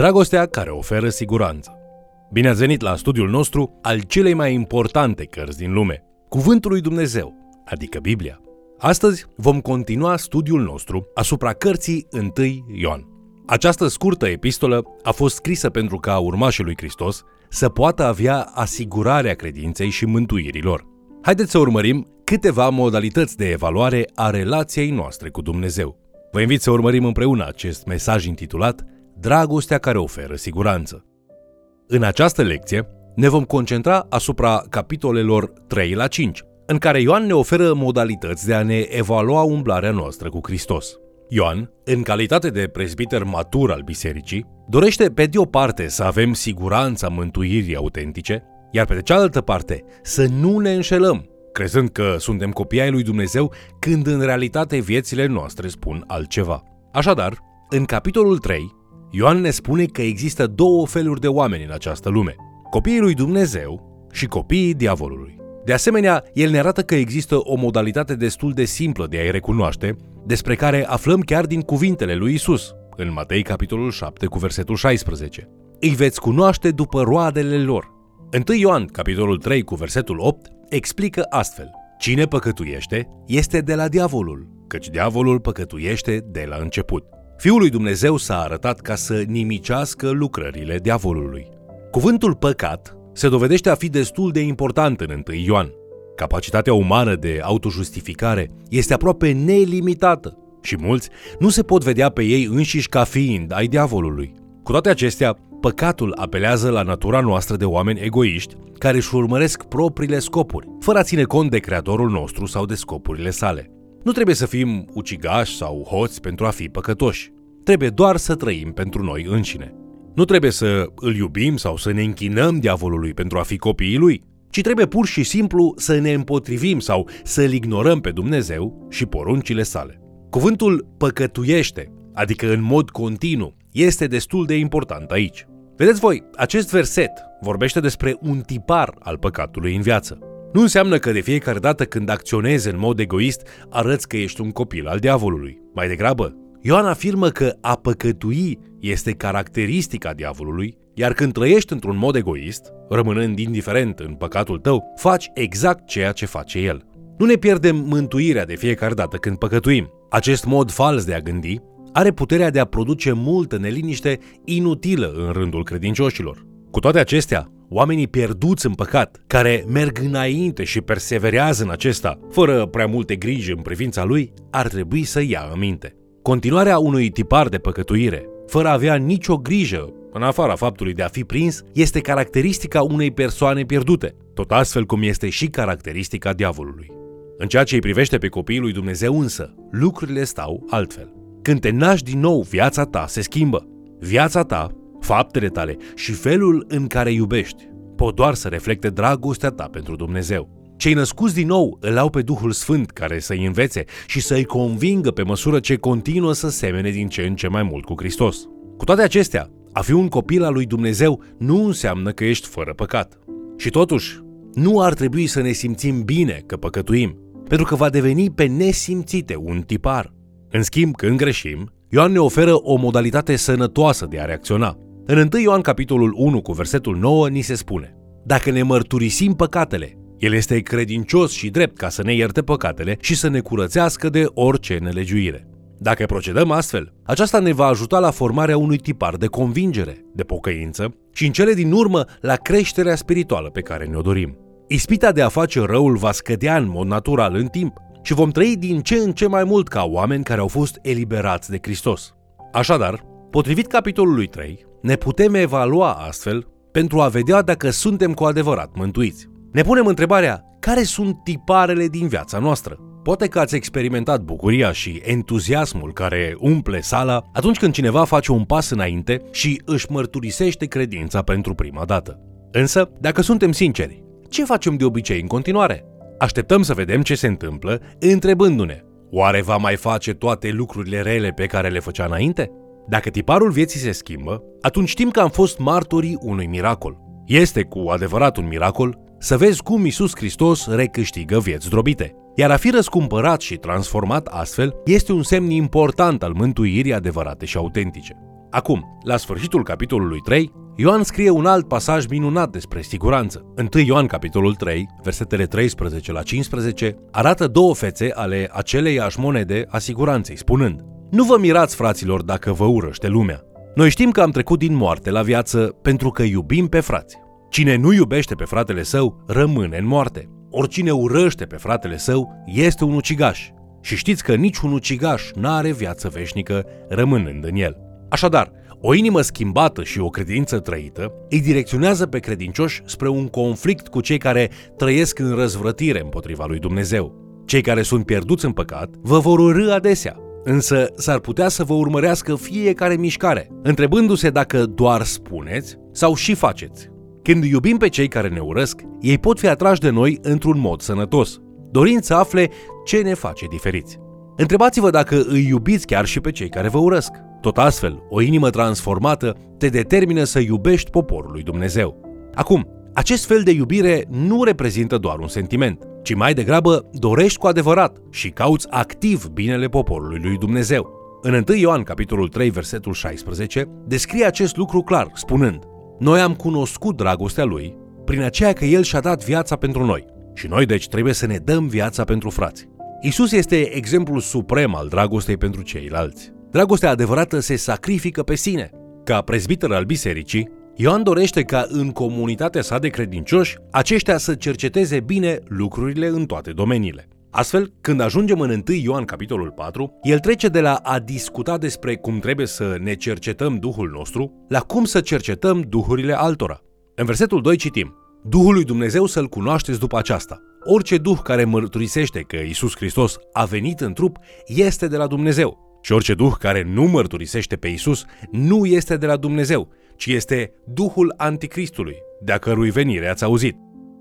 Dragostea care oferă siguranță. Bine ați venit la studiul nostru al celei mai importante cărți din lume, Cuvântul lui Dumnezeu, adică Biblia. Astăzi vom continua studiul nostru asupra cărții 1 Ioan. Această scurtă epistolă a fost scrisă pentru ca urmașii lui Hristos să poată avea asigurarea credinței și mântuirilor. Haideți să urmărim câteva modalități de evaluare a relației noastre cu Dumnezeu. Vă invit să urmărim împreună acest mesaj intitulat Dragostea care oferă siguranță. În această lecție ne vom concentra asupra capitolelor 3 la 5, în care Ioan ne oferă modalități de a ne evalua umblarea noastră cu Hristos. Ioan, în calitate de prezbiter matur al bisericii, dorește pe de o parte să avem siguranța mântuirii autentice, iar pe de cealaltă parte să nu ne înșelăm, crezând că suntem copii ai lui Dumnezeu când în realitate viețile noastre spun altceva. Așadar, în capitolul 3, Ioan ne spune că există două feluri de oameni în această lume, copiii lui Dumnezeu și copiii diavolului. De asemenea, el ne arată că există o modalitate destul de simplă de a-i recunoaște, despre care aflăm chiar din cuvintele lui Isus, în Matei capitolul 7 cu versetul 16. Îi veți cunoaște după roadele lor. 1 Ioan capitolul 3 cu versetul 8 explică astfel. Cine păcătuiește este de la diavolul, căci diavolul păcătuiește de la început. Fiul lui Dumnezeu s-a arătat ca să nimicească lucrările diavolului. Cuvântul păcat se dovedește a fi destul de important în 1 Ioan. Capacitatea umană de autojustificare este aproape nelimitată și mulți nu se pot vedea pe ei înșiși ca fiind ai diavolului. Cu toate acestea, păcatul apelează la natura noastră de oameni egoiști care își urmăresc propriile scopuri, fără a ține cont de creatorul nostru sau de scopurile sale. Nu trebuie să fim ucigași sau hoți pentru a fi păcătoși. Trebuie doar să trăim pentru noi înșine. Nu trebuie să îl iubim sau să ne închinăm diavolului pentru a fi copiii lui, ci trebuie pur și simplu să ne împotrivim sau să îl ignorăm pe Dumnezeu și poruncile sale. Cuvântul păcătuiește, adică în mod continuu, este destul de important aici. Vedeți voi, acest verset vorbește despre un tipar al păcatului în viață. Nu înseamnă că de fiecare dată când acționezi în mod egoist, arăți că ești un copil al diavolului. Mai degrabă, Ioan afirmă că a păcătui este caracteristica diavolului, iar când trăiești într-un mod egoist, rămânând indiferent în păcatul tău, faci exact ceea ce face el. Nu ne pierdem mântuirea de fiecare dată când păcătuim. Acest mod fals de a gândi are puterea de a produce multă neliniște inutilă în rândul credincioșilor. Cu toate acestea, oamenii pierduți în păcat, care merg înainte și perseverează în acesta, fără prea multe griji în privința lui, ar trebui să ia aminte. Continuarea unui tipar de păcătuire, fără a avea nicio grijă, în afara faptului de a fi prins, este caracteristica unei persoane pierdute, tot astfel cum este și caracteristica diavolului. În ceea ce îi privește pe copiii lui Dumnezeu însă, lucrurile stau altfel. Când te naști din nou, viața ta se schimbă. Viața ta, faptele tale și felul în care iubești pot doar să reflecte dragostea ta pentru Dumnezeu. Cei născuți din nou îl au pe Duhul Sfânt care să-i învețe și să-i convingă pe măsură ce continuă să semene din ce în ce mai mult cu Hristos. Cu toate acestea, a fi un copil al lui Dumnezeu nu înseamnă că ești fără păcat. Și totuși, nu ar trebui să ne simțim bine că păcătuim, pentru că va deveni pe nesimțite un tipar. În schimb, când greșim, Ioan ne oferă o modalitate sănătoasă de a reacționa. În 1 Ioan capitolul 1 cu versetul 9 ni se spune Dacă ne mărturisim păcatele, el este credincios și drept ca să ne ierte păcatele și să ne curățească de orice nelegiuire. Dacă procedăm astfel, aceasta ne va ajuta la formarea unui tipar de convingere, de pocăință și în cele din urmă la creșterea spirituală pe care ne-o dorim. Ispita de a face răul va scădea în mod natural în timp și vom trăi din ce în ce mai mult ca oameni care au fost eliberați de Hristos. Așadar, potrivit capitolului 3, ne putem evalua astfel pentru a vedea dacă suntem cu adevărat mântuiți. Ne punem întrebarea, care sunt tiparele din viața noastră? Poate că ați experimentat bucuria și entuziasmul care umple sala atunci când cineva face un pas înainte și își mărturisește credința pentru prima dată. Însă, dacă suntem sinceri, ce facem de obicei în continuare? Așteptăm să vedem ce se întâmplă, întrebându-ne, oare va mai face toate lucrurile rele pe care le făcea înainte? Dacă tiparul vieții se schimbă, atunci știm că am fost martorii unui miracol. Este cu adevărat un miracol să vezi cum Isus Hristos recâștigă vieți drobite. Iar a fi răscumpărat și transformat astfel este un semn important al mântuirii adevărate și autentice. Acum, la sfârșitul capitolului 3, Ioan scrie un alt pasaj minunat despre siguranță. 1 Ioan, capitolul 3, versetele 13 la 15, arată două fețe ale aceleiași monede a siguranței, spunând Nu vă mirați, fraților, dacă vă urăște lumea. Noi știm că am trecut din moarte la viață pentru că iubim pe frați. Cine nu iubește pe fratele său, rămâne în moarte. Oricine urăște pe fratele său, este un ucigaș. Și știți că niciun ucigaș n-are viață veșnică rămânând în el. Așadar, o inimă schimbată și o credință trăită îi direcționează pe credincioși spre un conflict cu cei care trăiesc în răzvrătire împotriva lui Dumnezeu. Cei care sunt pierduți în păcat vă vor urâ adesea, însă s-ar putea să vă urmărească fiecare mișcare, întrebându-se dacă doar spuneți sau și faceți. Când iubim pe cei care ne urăsc, ei pot fi atrași de noi într-un mod sănătos, dorind să afle ce ne face diferiți. Întrebați-vă dacă îi iubiți chiar și pe cei care vă urăsc. Tot astfel, o inimă transformată te determină să iubești poporul lui Dumnezeu. Acum, acest fel de iubire nu reprezintă doar un sentiment, ci mai degrabă dorești cu adevărat și cauți activ binele poporului lui Dumnezeu. În 1 Ioan, capitolul 3, versetul 16, descrie acest lucru clar, spunând Noi am cunoscut dragostea lui prin aceea că el și-a dat viața pentru noi și noi deci trebuie să ne dăm viața pentru frați. Isus este exemplul suprem al dragostei pentru ceilalți. Dragostea adevărată se sacrifică pe sine. Ca prezbiter al bisericii, Ioan dorește ca în comunitatea sa de credincioși aceștia să cerceteze bine lucrurile în toate domeniile. Astfel, când ajungem în 1 Ioan capitolul 4, el trece de la a discuta despre cum trebuie să ne cercetăm Duhul nostru, la cum să cercetăm duhurile altora. În versetul 2 citim, Duhul lui Dumnezeu să-L cunoașteți după aceasta. Orice duh care mărturisește că Isus Hristos a venit în trup este de la Dumnezeu. Și orice duh care nu mărturisește pe Isus nu este de la Dumnezeu, ci este Duhul Anticristului, de-a cărui venire ați auzit.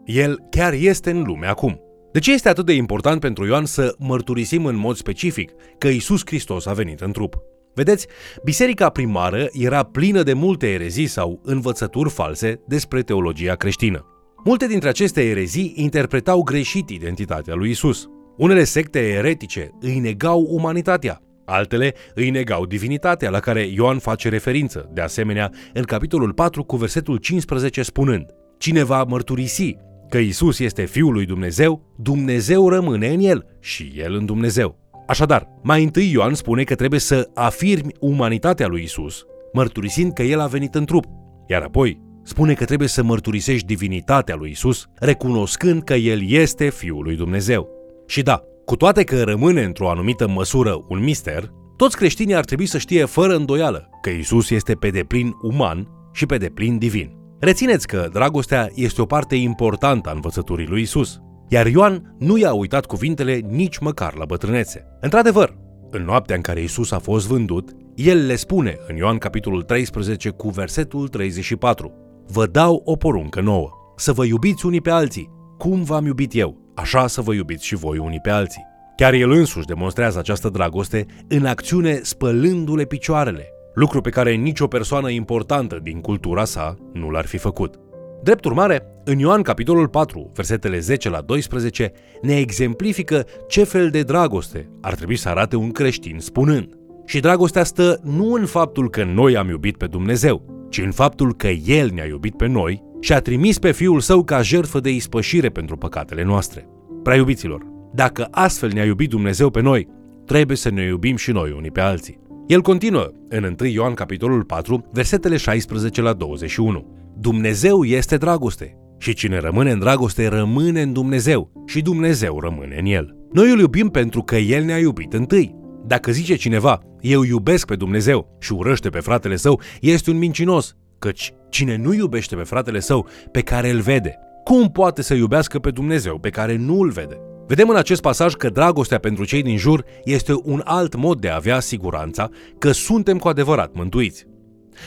El chiar este în lume acum. De ce este atât de important pentru Ioan să mărturisim în mod specific că Isus Hristos a venit în trup? Vedeți, biserica primară era plină de multe erezii sau învățături false despre teologia creștină. Multe dintre aceste erezii interpretau greșit identitatea lui Isus. Unele secte eretice îi negau umanitatea, Altele îi negau divinitatea la care Ioan face referință, de asemenea, în capitolul 4 cu versetul 15 spunând Cine va mărturisi că Isus este Fiul lui Dumnezeu, Dumnezeu rămâne în el și el în Dumnezeu. Așadar, mai întâi Ioan spune că trebuie să afirmi umanitatea lui Isus, mărturisind că el a venit în trup, iar apoi spune că trebuie să mărturisești divinitatea lui Isus, recunoscând că el este Fiul lui Dumnezeu. Și da, cu toate că rămâne într-o anumită măsură un mister, toți creștinii ar trebui să știe fără îndoială că Isus este pe deplin uman și pe deplin divin. Rețineți că dragostea este o parte importantă a învățăturii lui Isus, iar Ioan nu i-a uitat cuvintele nici măcar la bătrânețe. Într-adevăr, în noaptea în care Isus a fost vândut, el le spune în Ioan capitolul 13 cu versetul 34 Vă dau o poruncă nouă, să vă iubiți unii pe alții, cum v-am iubit eu, așa să vă iubiți și voi unii pe alții. Chiar el însuși demonstrează această dragoste în acțiune spălându-le picioarele, lucru pe care nicio persoană importantă din cultura sa nu l-ar fi făcut. Drept urmare, în Ioan capitolul 4, versetele 10 la 12, ne exemplifică ce fel de dragoste ar trebui să arate un creștin spunând. Și dragostea stă nu în faptul că noi am iubit pe Dumnezeu, ci în faptul că El ne-a iubit pe noi și a trimis pe Fiul Său ca jertfă de ispășire pentru păcatele noastre. Prea iubiților, dacă astfel ne-a iubit Dumnezeu pe noi, trebuie să ne iubim și noi unii pe alții. El continuă în 1 Ioan capitolul 4, versetele 16 la 21. Dumnezeu este dragoste și cine rămâne în dragoste rămâne în Dumnezeu și Dumnezeu rămâne în el. Noi îl iubim pentru că El ne-a iubit întâi. Dacă zice cineva, eu iubesc pe Dumnezeu și urăște pe fratele său, este un mincinos, căci cine nu iubește pe fratele său pe care îl vede, cum poate să iubească pe Dumnezeu pe care nu îl vede? Vedem în acest pasaj că dragostea pentru cei din jur este un alt mod de a avea siguranța că suntem cu adevărat mântuiți.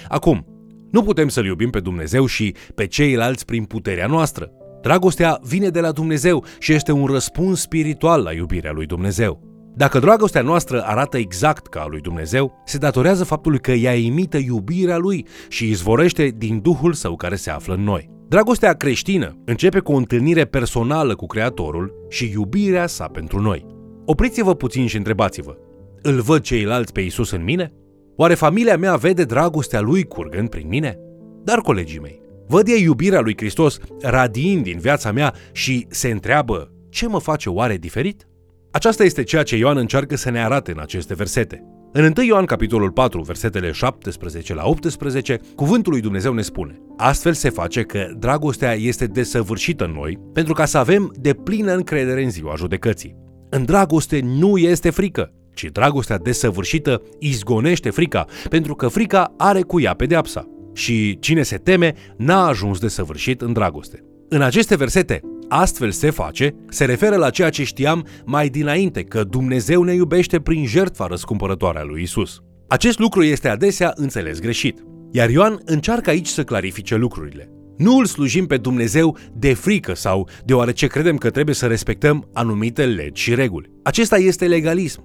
Acum, nu putem să-L iubim pe Dumnezeu și pe ceilalți prin puterea noastră. Dragostea vine de la Dumnezeu și este un răspuns spiritual la iubirea lui Dumnezeu. Dacă dragostea noastră arată exact ca a lui Dumnezeu, se datorează faptului că ea imită iubirea lui și izvorește din Duhul său care se află în noi. Dragostea creștină începe cu o întâlnire personală cu Creatorul și iubirea sa pentru noi. Opriți-vă puțin și întrebați-vă, îl văd ceilalți pe Isus în mine? Oare familia mea vede dragostea lui curgând prin mine? Dar, colegii mei, văd ei iubirea lui Hristos radiind din viața mea și se întreabă ce mă face oare diferit? Aceasta este ceea ce Ioan încearcă să ne arate în aceste versete. În 1 Ioan capitolul 4, versetele 17 la 18, cuvântul lui Dumnezeu ne spune Astfel se face că dragostea este desăvârșită în noi pentru ca să avem de plină încredere în ziua judecății. În dragoste nu este frică, ci dragostea desăvârșită izgonește frica, pentru că frica are cu ea pedeapsa. Și cine se teme n-a ajuns de săvârșit în dragoste. În aceste versete, astfel se face, se referă la ceea ce știam mai dinainte, că Dumnezeu ne iubește prin jertfa răscumpărătoare a lui Isus. Acest lucru este adesea înțeles greșit, iar Ioan încearcă aici să clarifice lucrurile. Nu îl slujim pe Dumnezeu de frică sau deoarece credem că trebuie să respectăm anumite legi și reguli. Acesta este legalism.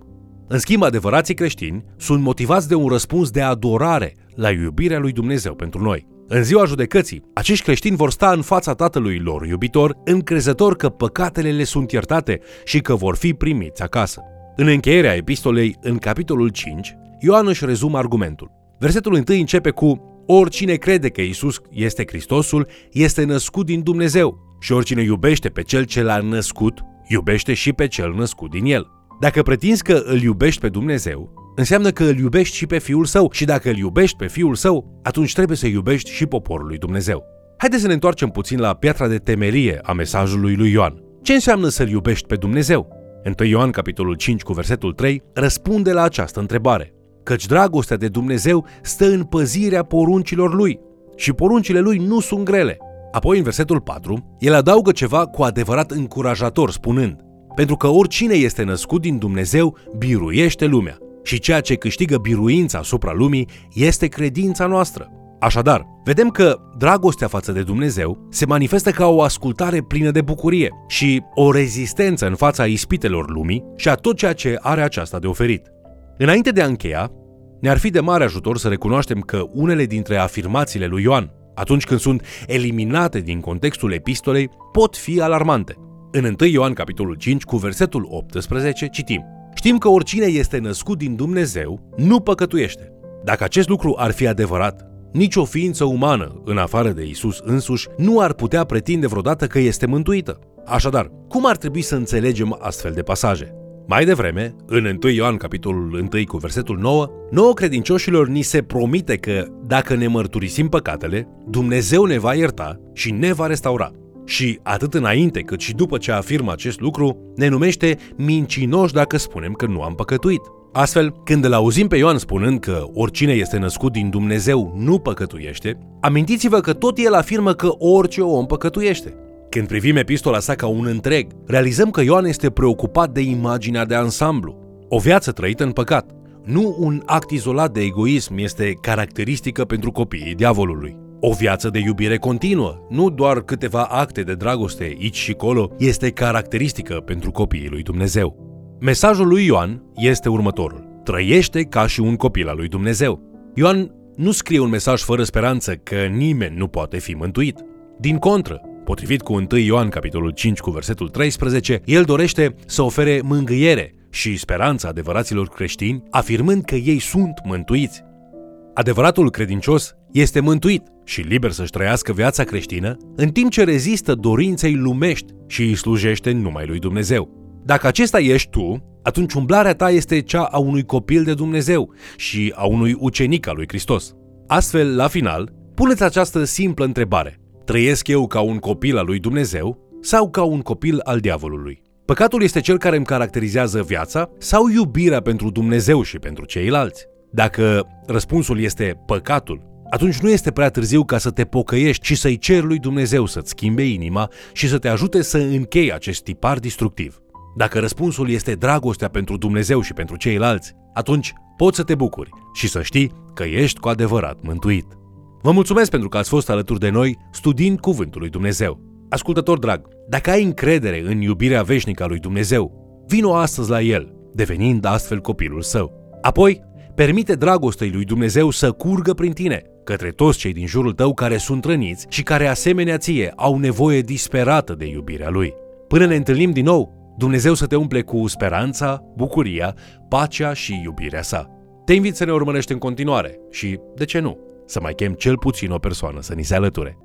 În schimb, adevărații creștini sunt motivați de un răspuns de adorare la iubirea lui Dumnezeu pentru noi. În ziua judecății, acești creștini vor sta în fața Tatălui lor iubitor, încrezător că păcatele le sunt iertate și că vor fi primiți acasă. În încheierea epistolei, în capitolul 5, Ioan își rezumă argumentul. Versetul 1 începe cu Oricine crede că Isus este Hristosul, este născut din Dumnezeu și oricine iubește pe cel ce l-a născut, iubește și pe cel născut din el. Dacă pretinzi că îl iubești pe Dumnezeu, înseamnă că îl iubești și pe Fiul Său și dacă îl iubești pe Fiul Său, atunci trebuie să iubești și poporul lui Dumnezeu. Haideți să ne întoarcem puțin la piatra de temelie a mesajului lui Ioan. Ce înseamnă să-L iubești pe Dumnezeu? 1 Ioan, capitolul 5, cu versetul 3, răspunde la această întrebare. Căci dragostea de Dumnezeu stă în păzirea poruncilor Lui și poruncile Lui nu sunt grele. Apoi, în versetul 4, el adaugă ceva cu adevărat încurajator, spunând pentru că oricine este născut din Dumnezeu biruiește lumea și ceea ce câștigă biruința asupra lumii este credința noastră. Așadar, vedem că dragostea față de Dumnezeu se manifestă ca o ascultare plină de bucurie și o rezistență în fața ispitelor lumii și a tot ceea ce are aceasta de oferit. Înainte de a încheia, ne-ar fi de mare ajutor să recunoaștem că unele dintre afirmațiile lui Ioan, atunci când sunt eliminate din contextul epistolei, pot fi alarmante. În 1 Ioan capitolul 5 cu versetul 18 citim Știm că oricine este născut din Dumnezeu nu păcătuiește. Dacă acest lucru ar fi adevărat, nicio ființă umană, în afară de Isus însuși, nu ar putea pretinde vreodată că este mântuită. Așadar, cum ar trebui să înțelegem astfel de pasaje? Mai devreme, în 1 Ioan capitolul 1 cu versetul 9, nouă credincioșilor ni se promite că dacă ne mărturisim păcatele, Dumnezeu ne va ierta și ne va restaura și atât înainte cât și după ce afirmă acest lucru, ne numește mincinoși dacă spunem că nu am păcătuit. Astfel, când îl auzim pe Ioan spunând că oricine este născut din Dumnezeu nu păcătuiește, amintiți-vă că tot el afirmă că orice om păcătuiește. Când privim epistola sa ca un întreg, realizăm că Ioan este preocupat de imaginea de ansamblu. O viață trăită în păcat, nu un act izolat de egoism este caracteristică pentru copiii diavolului. O viață de iubire continuă, nu doar câteva acte de dragoste aici și colo, este caracteristică pentru copiii lui Dumnezeu. Mesajul lui Ioan este următorul. Trăiește ca și un copil al lui Dumnezeu. Ioan nu scrie un mesaj fără speranță că nimeni nu poate fi mântuit. Din contră, potrivit cu 1 Ioan capitolul 5 cu versetul 13, el dorește să ofere mângâiere și speranța adevăraților creștini, afirmând că ei sunt mântuiți. Adevăratul credincios este mântuit și liber să-și trăiască viața creștină, în timp ce rezistă dorinței lumești și îi slujește numai lui Dumnezeu. Dacă acesta ești tu, atunci umblarea ta este cea a unui copil de Dumnezeu și a unui ucenic al lui Hristos. Astfel, la final, puneți această simplă întrebare. Trăiesc eu ca un copil al lui Dumnezeu sau ca un copil al diavolului? Păcatul este cel care îmi caracterizează viața sau iubirea pentru Dumnezeu și pentru ceilalți? Dacă răspunsul este păcatul, atunci nu este prea târziu ca să te pocăiești și să-i ceri lui Dumnezeu să-ți schimbe inima și să te ajute să închei acest tipar destructiv. Dacă răspunsul este dragostea pentru Dumnezeu și pentru ceilalți, atunci poți să te bucuri și să știi că ești cu adevărat mântuit. Vă mulțumesc pentru că ați fost alături de noi studiind Cuvântul lui Dumnezeu. Ascultător drag, dacă ai încredere în iubirea veșnică a lui Dumnezeu, vino astăzi la El, devenind astfel copilul său. Apoi, permite dragostei lui Dumnezeu să curgă prin tine, către toți cei din jurul tău care sunt răniți și care, asemenea ție, au nevoie disperată de iubirea Lui. Până ne întâlnim din nou, Dumnezeu să te umple cu speranța, bucuria, pacea și iubirea sa. Te invit să ne urmărești în continuare și, de ce nu, să mai chem cel puțin o persoană să ni se alăture.